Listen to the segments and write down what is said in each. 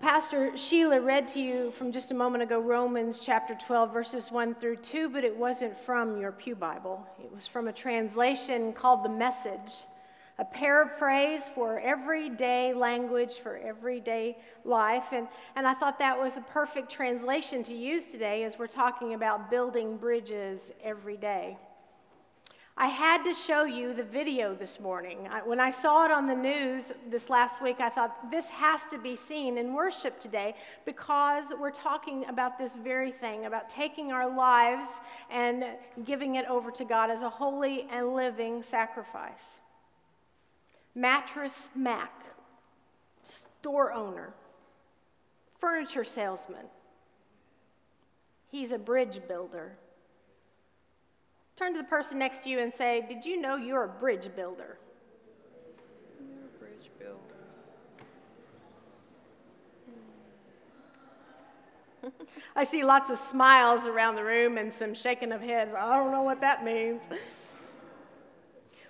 Pastor Sheila read to you from just a moment ago Romans chapter 12, verses 1 through 2, but it wasn't from your Pew Bible. It was from a translation called The Message, a paraphrase for everyday language, for everyday life. And, and I thought that was a perfect translation to use today as we're talking about building bridges every day. I had to show you the video this morning. I, when I saw it on the news this last week, I thought this has to be seen in worship today because we're talking about this very thing about taking our lives and giving it over to God as a holy and living sacrifice. Mattress Mac, store owner, furniture salesman, he's a bridge builder. Turn to the person next to you and say, Did you know you're a bridge builder? You're a bridge builder. I see lots of smiles around the room and some shaking of heads. I don't know what that means.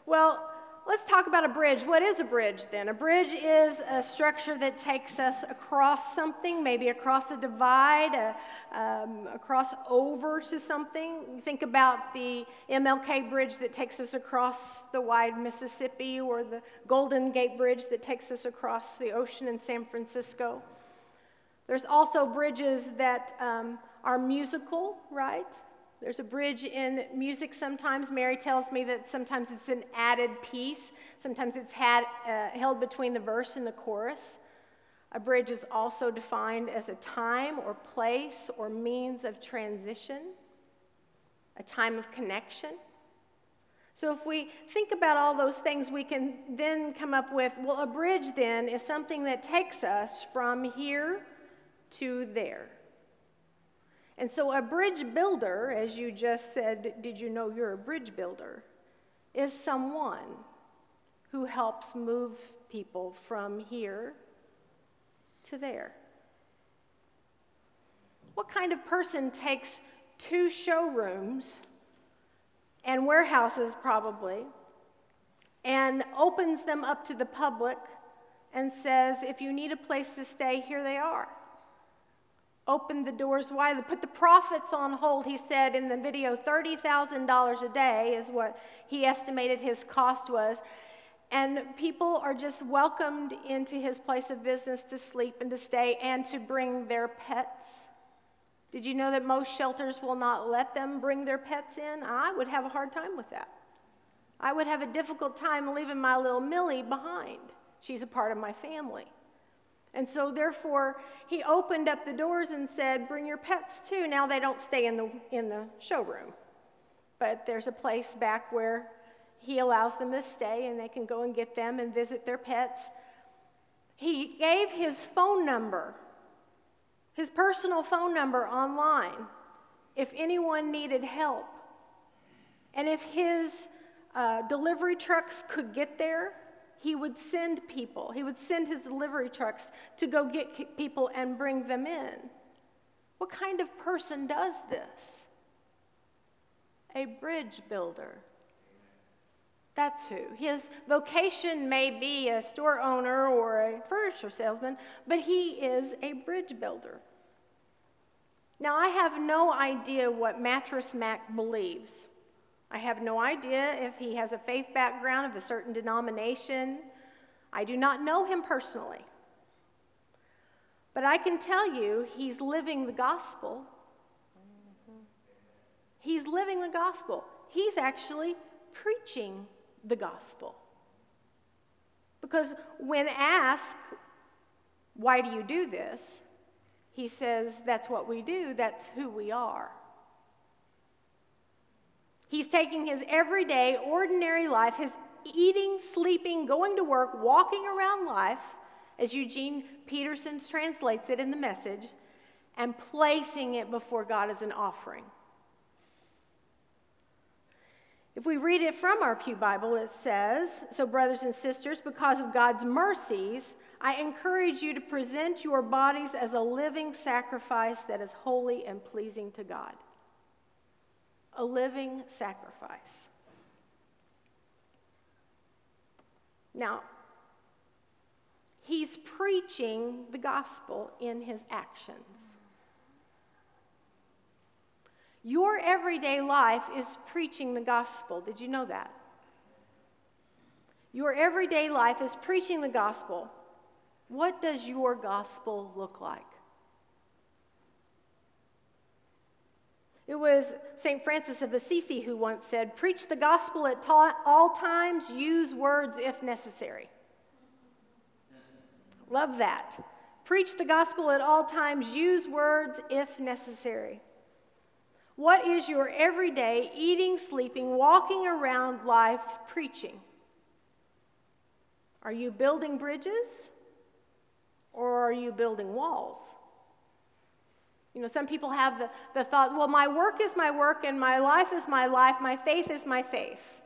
Well, Let's talk about a bridge. What is a bridge then? A bridge is a structure that takes us across something, maybe across a divide, a, um, across over to something. Think about the MLK Bridge that takes us across the wide Mississippi, or the Golden Gate Bridge that takes us across the ocean in San Francisco. There's also bridges that um, are musical, right? There's a bridge in music sometimes. Mary tells me that sometimes it's an added piece, sometimes it's had, uh, held between the verse and the chorus. A bridge is also defined as a time or place or means of transition, a time of connection. So, if we think about all those things, we can then come up with well, a bridge then is something that takes us from here to there. And so, a bridge builder, as you just said, did you know you're a bridge builder, is someone who helps move people from here to there. What kind of person takes two showrooms and warehouses, probably, and opens them up to the public and says, if you need a place to stay, here they are? Opened the doors wide, put the profits on hold. He said in the video, $30,000 a day is what he estimated his cost was. And people are just welcomed into his place of business to sleep and to stay and to bring their pets. Did you know that most shelters will not let them bring their pets in? I would have a hard time with that. I would have a difficult time leaving my little Millie behind. She's a part of my family. And so, therefore, he opened up the doors and said, Bring your pets too. Now they don't stay in the, in the showroom, but there's a place back where he allows them to stay and they can go and get them and visit their pets. He gave his phone number, his personal phone number online, if anyone needed help. And if his uh, delivery trucks could get there, he would send people, he would send his delivery trucks to go get people and bring them in. What kind of person does this? A bridge builder. That's who. His vocation may be a store owner or a furniture salesman, but he is a bridge builder. Now, I have no idea what Mattress Mac believes. I have no idea if he has a faith background of a certain denomination. I do not know him personally. But I can tell you he's living the gospel. He's living the gospel. He's actually preaching the gospel. Because when asked, why do you do this? He says, that's what we do, that's who we are. He's taking his everyday, ordinary life, his eating, sleeping, going to work, walking around life, as Eugene Peterson translates it in the message, and placing it before God as an offering. If we read it from our Pew Bible, it says So, brothers and sisters, because of God's mercies, I encourage you to present your bodies as a living sacrifice that is holy and pleasing to God a living sacrifice. Now, he's preaching the gospel in his actions. Your everyday life is preaching the gospel. Did you know that? Your everyday life is preaching the gospel. What does your gospel look like? It was St. Francis of Assisi who once said, Preach the gospel at ta- all times, use words if necessary. Love that. Preach the gospel at all times, use words if necessary. What is your everyday eating, sleeping, walking around life preaching? Are you building bridges or are you building walls? You know, some people have the, the thought, well, my work is my work and my life is my life, my faith is my faith.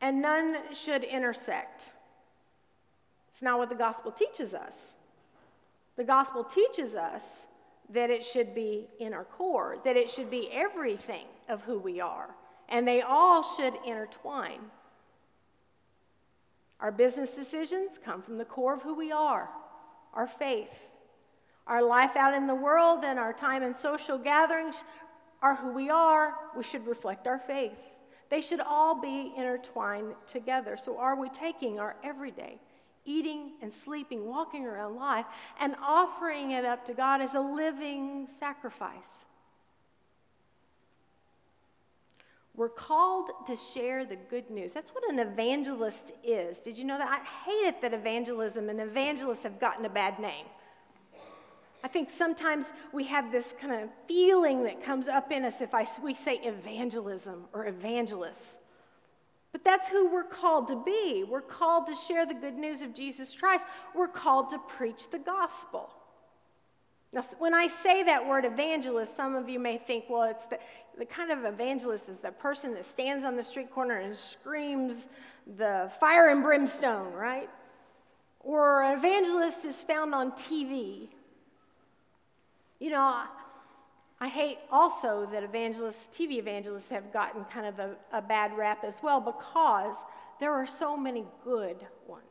And none should intersect. It's not what the gospel teaches us. The gospel teaches us that it should be in our core, that it should be everything of who we are, and they all should intertwine. Our business decisions come from the core of who we are, our faith. Our life out in the world and our time in social gatherings are who we are. We should reflect our faith. They should all be intertwined together. So, are we taking our everyday, eating and sleeping, walking around life, and offering it up to God as a living sacrifice? We're called to share the good news. That's what an evangelist is. Did you know that? I hate it that evangelism and evangelists have gotten a bad name. I think sometimes we have this kind of feeling that comes up in us if I, we say evangelism or evangelists. But that's who we're called to be. We're called to share the good news of Jesus Christ. We're called to preach the gospel. Now, when I say that word evangelist, some of you may think, well, it's the, the kind of evangelist is the person that stands on the street corner and screams the fire and brimstone, right? Or an evangelist is found on TV you know, I hate also that evangelists, TV evangelists, have gotten kind of a, a bad rap as well because there are so many good ones.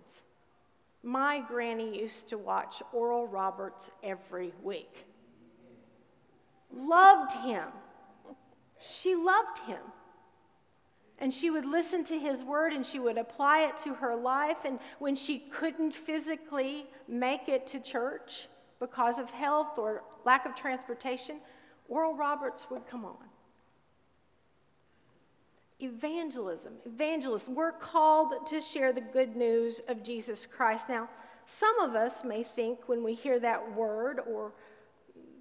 My granny used to watch Oral Roberts every week. Loved him. She loved him. And she would listen to his word and she would apply it to her life. And when she couldn't physically make it to church because of health or lack of transportation, Oral Roberts would come on. Evangelism, evangelists, we're called to share the good news of Jesus Christ. Now, some of us may think when we hear that word or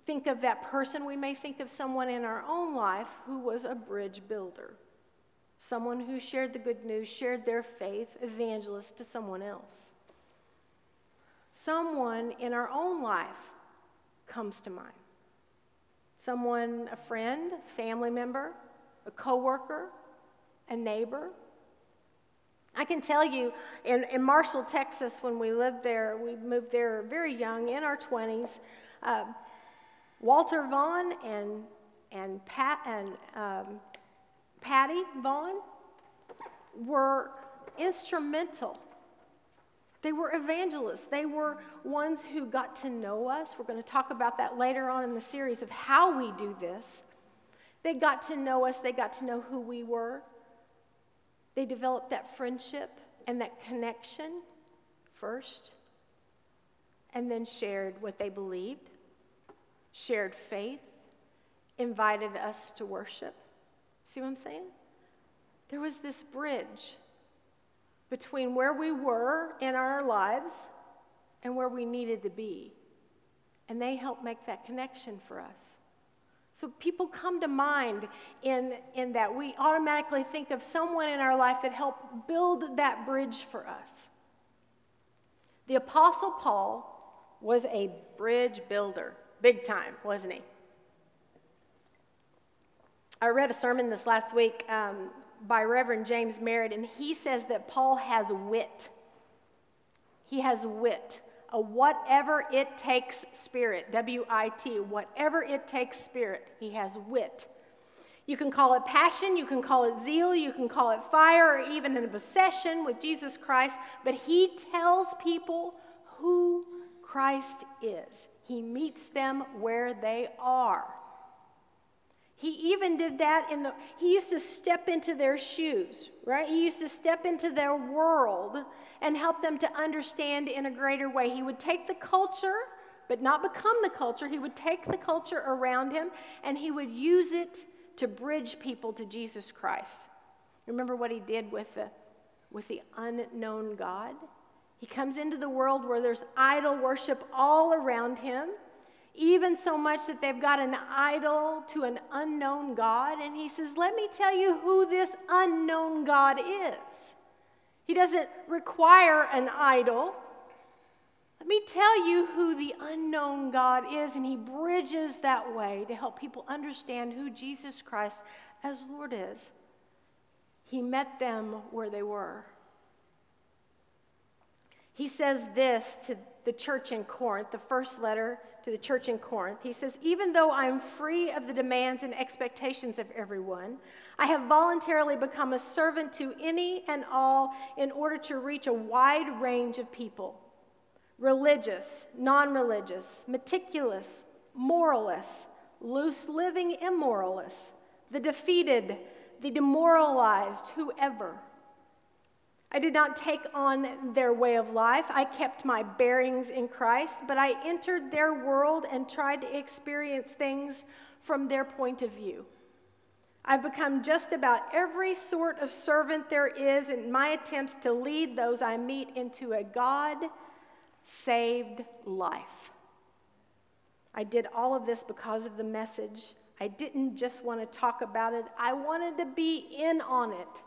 think of that person, we may think of someone in our own life who was a bridge builder, someone who shared the good news, shared their faith, evangelist to someone else. Someone in our own life comes to mind. Someone, a friend, family member, a coworker, a neighbor. I can tell you in, in Marshall, Texas, when we lived there, we moved there very young, in our 20s. Uh, Walter Vaughn and, and, Pat, and um, Patty Vaughn were instrumental they were evangelists. They were ones who got to know us. We're going to talk about that later on in the series of how we do this. They got to know us, they got to know who we were. They developed that friendship and that connection first, and then shared what they believed, shared faith, invited us to worship. See what I'm saying? There was this bridge between where we were in our lives and where we needed to be. And they help make that connection for us. So people come to mind in, in that. We automatically think of someone in our life that helped build that bridge for us. The Apostle Paul was a bridge builder, big time, wasn't he? I read a sermon this last week um, by Reverend James Merritt, and he says that Paul has wit. He has wit, a whatever it takes spirit, W I T, whatever it takes spirit. He has wit. You can call it passion, you can call it zeal, you can call it fire, or even an obsession with Jesus Christ, but he tells people who Christ is. He meets them where they are. He even did that in the, he used to step into their shoes, right? He used to step into their world and help them to understand in a greater way. He would take the culture, but not become the culture. He would take the culture around him and he would use it to bridge people to Jesus Christ. Remember what he did with the, with the unknown God? He comes into the world where there's idol worship all around him, even so much that they've got an idol to an unknown God. And he says, Let me tell you who this unknown God is. He doesn't require an idol. Let me tell you who the unknown God is, and He bridges that way to help people understand who Jesus Christ as Lord is. He met them where they were. He says this to the church in Corinth, the first letter to the church in Corinth. He says, Even though I'm free of the demands and expectations of everyone, I have voluntarily become a servant to any and all in order to reach a wide range of people religious, non religious, meticulous, moralists, loose living immoralists, the defeated, the demoralized, whoever. I did not take on their way of life. I kept my bearings in Christ, but I entered their world and tried to experience things from their point of view. I've become just about every sort of servant there is in my attempts to lead those I meet into a God saved life. I did all of this because of the message. I didn't just want to talk about it, I wanted to be in on it.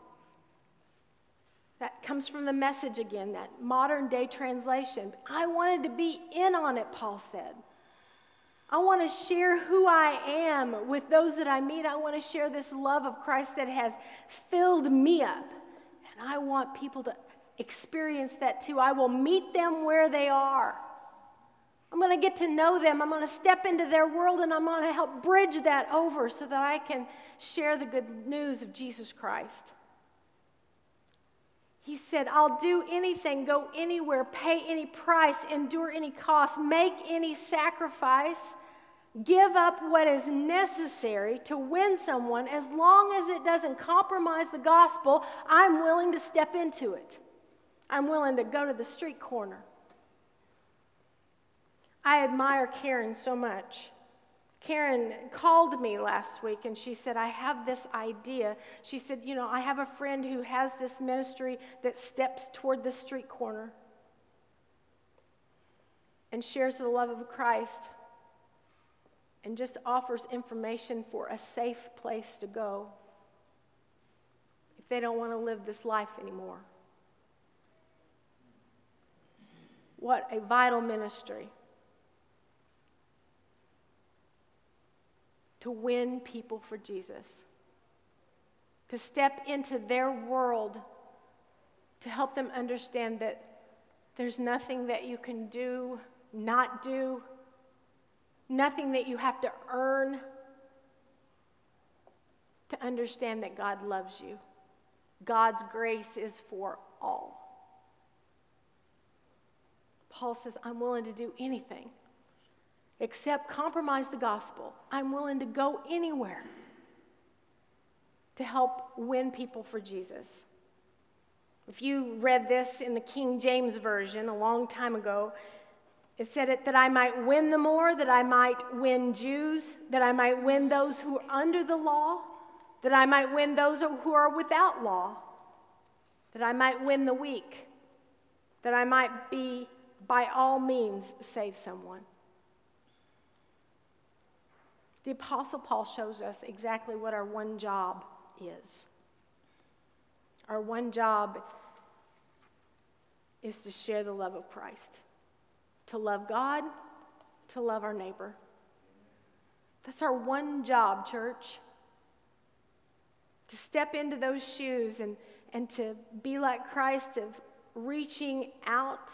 That comes from the message again, that modern day translation. I wanted to be in on it, Paul said. I want to share who I am with those that I meet. I want to share this love of Christ that has filled me up. And I want people to experience that too. I will meet them where they are. I'm going to get to know them. I'm going to step into their world and I'm going to help bridge that over so that I can share the good news of Jesus Christ. He said, I'll do anything, go anywhere, pay any price, endure any cost, make any sacrifice, give up what is necessary to win someone. As long as it doesn't compromise the gospel, I'm willing to step into it. I'm willing to go to the street corner. I admire Karen so much. Karen called me last week and she said, I have this idea. She said, You know, I have a friend who has this ministry that steps toward the street corner and shares the love of Christ and just offers information for a safe place to go if they don't want to live this life anymore. What a vital ministry. To win people for Jesus, to step into their world, to help them understand that there's nothing that you can do, not do, nothing that you have to earn to understand that God loves you. God's grace is for all. Paul says, I'm willing to do anything except compromise the gospel. I'm willing to go anywhere to help win people for Jesus. If you read this in the King James Version a long time ago, it said it that I might win the more, that I might win Jews, that I might win those who are under the law, that I might win those who are without law, that I might win the weak, that I might be by all means save someone. The Apostle Paul shows us exactly what our one job is. Our one job is to share the love of Christ, to love God, to love our neighbor. That's our one job, church. To step into those shoes and, and to be like Christ of reaching out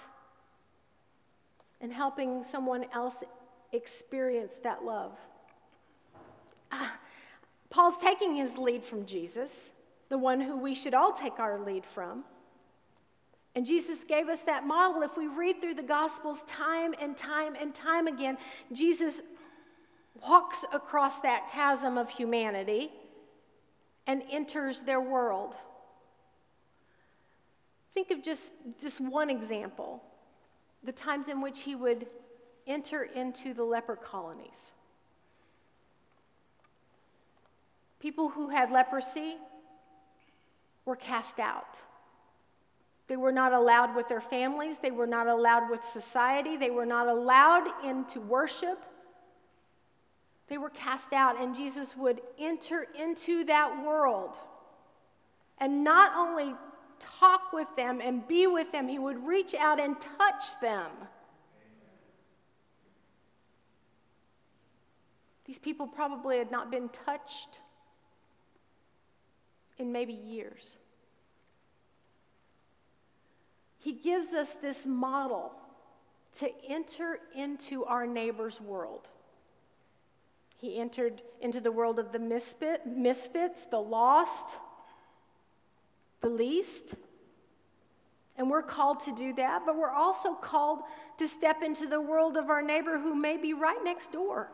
and helping someone else experience that love. Uh, Paul's taking his lead from Jesus, the one who we should all take our lead from. And Jesus gave us that model. If we read through the Gospels time and time and time again, Jesus walks across that chasm of humanity and enters their world. Think of just, just one example the times in which he would enter into the leper colonies. People who had leprosy were cast out. They were not allowed with their families, they were not allowed with society, they were not allowed into worship. They were cast out, and Jesus would enter into that world and not only talk with them and be with them, he would reach out and touch them. These people probably had not been touched in maybe years. He gives us this model to enter into our neighbor's world. He entered into the world of the misfit, misfits, the lost, the least. And we're called to do that, but we're also called to step into the world of our neighbor who may be right next door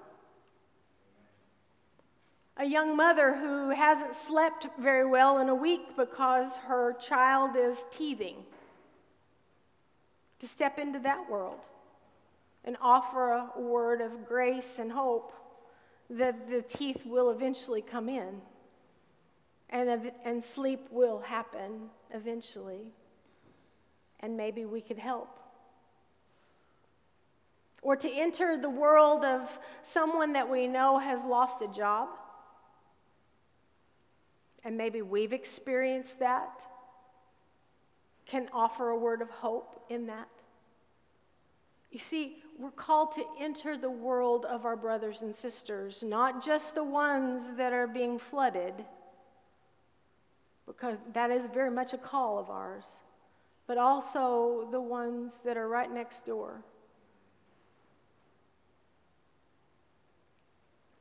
a young mother who hasn't slept very well in a week because her child is teething, to step into that world and offer a word of grace and hope that the teeth will eventually come in and, and sleep will happen eventually, and maybe we could help. Or to enter the world of someone that we know has lost a job and maybe we've experienced that, can offer a word of hope in that. You see, we're called to enter the world of our brothers and sisters, not just the ones that are being flooded, because that is very much a call of ours, but also the ones that are right next door.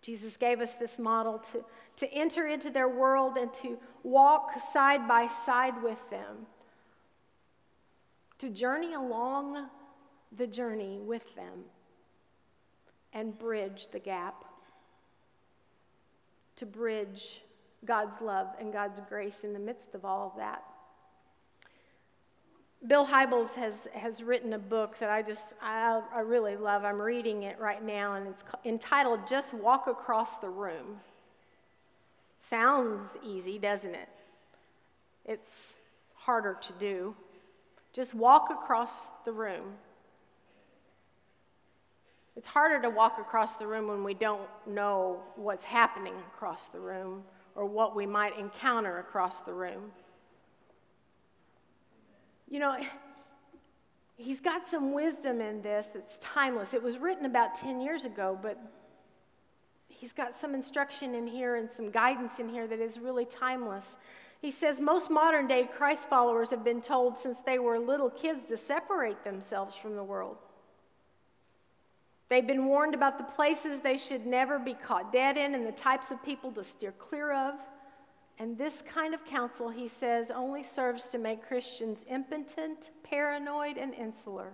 Jesus gave us this model to, to enter into their world and to walk side by side with them, to journey along the journey with them and bridge the gap, to bridge God's love and God's grace in the midst of all of that. Bill Hybels has, has written a book that I just, I, I really love. I'm reading it right now, and it's entitled Just Walk Across the Room. Sounds easy, doesn't it? It's harder to do. Just walk across the room. It's harder to walk across the room when we don't know what's happening across the room or what we might encounter across the room. You know, he's got some wisdom in this It's timeless. It was written about 10 years ago, but he's got some instruction in here and some guidance in here that is really timeless. He says most modern day Christ followers have been told since they were little kids to separate themselves from the world. They've been warned about the places they should never be caught dead in and the types of people to steer clear of. And this kind of counsel, he says, only serves to make Christians impotent, paranoid, and insular.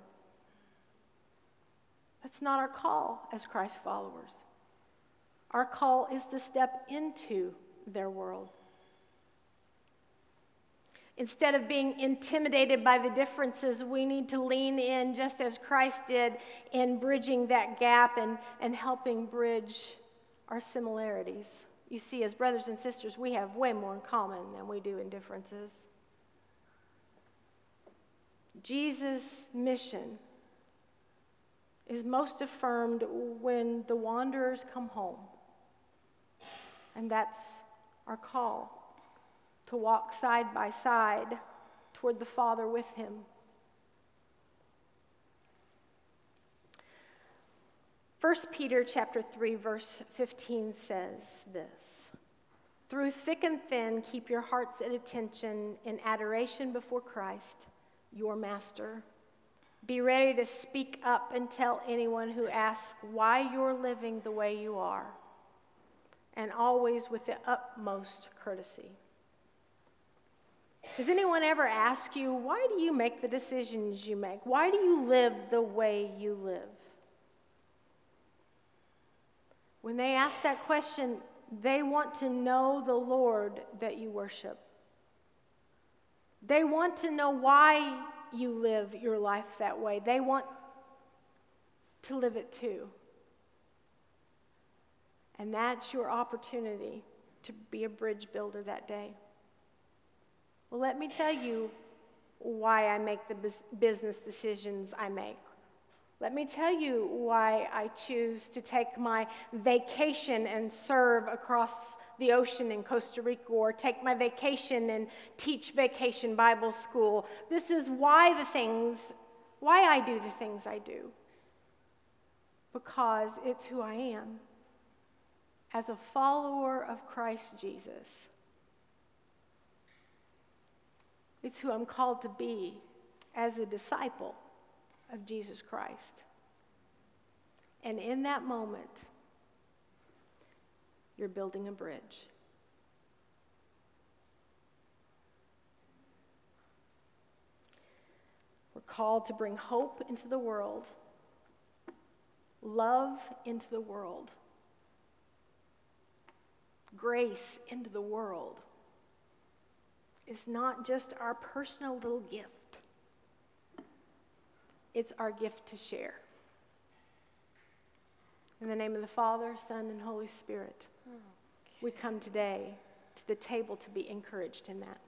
That's not our call as Christ followers. Our call is to step into their world. Instead of being intimidated by the differences, we need to lean in just as Christ did in bridging that gap and, and helping bridge our similarities. You see, as brothers and sisters, we have way more in common than we do in differences. Jesus' mission is most affirmed when the wanderers come home. And that's our call to walk side by side toward the Father with Him. 1 Peter chapter 3 verse 15 says this. Through thick and thin keep your hearts at attention in adoration before Christ, your master. Be ready to speak up and tell anyone who asks why you're living the way you are. and always with the utmost courtesy. Does anyone ever ask you, why do you make the decisions you make? Why do you live the way you live? When they ask that question, they want to know the Lord that you worship. They want to know why you live your life that way. They want to live it too. And that's your opportunity to be a bridge builder that day. Well, let me tell you why I make the business decisions I make. Let me tell you why I choose to take my vacation and serve across the ocean in Costa Rica or take my vacation and teach vacation Bible school. This is why the things, why I do the things I do. Because it's who I am as a follower of Christ Jesus. It's who I'm called to be as a disciple of Jesus Christ. And in that moment, you're building a bridge. We're called to bring hope into the world, love into the world, grace into the world. It's not just our personal little gift, it's our gift to share. In the name of the Father, Son, and Holy Spirit, we come today to the table to be encouraged in that.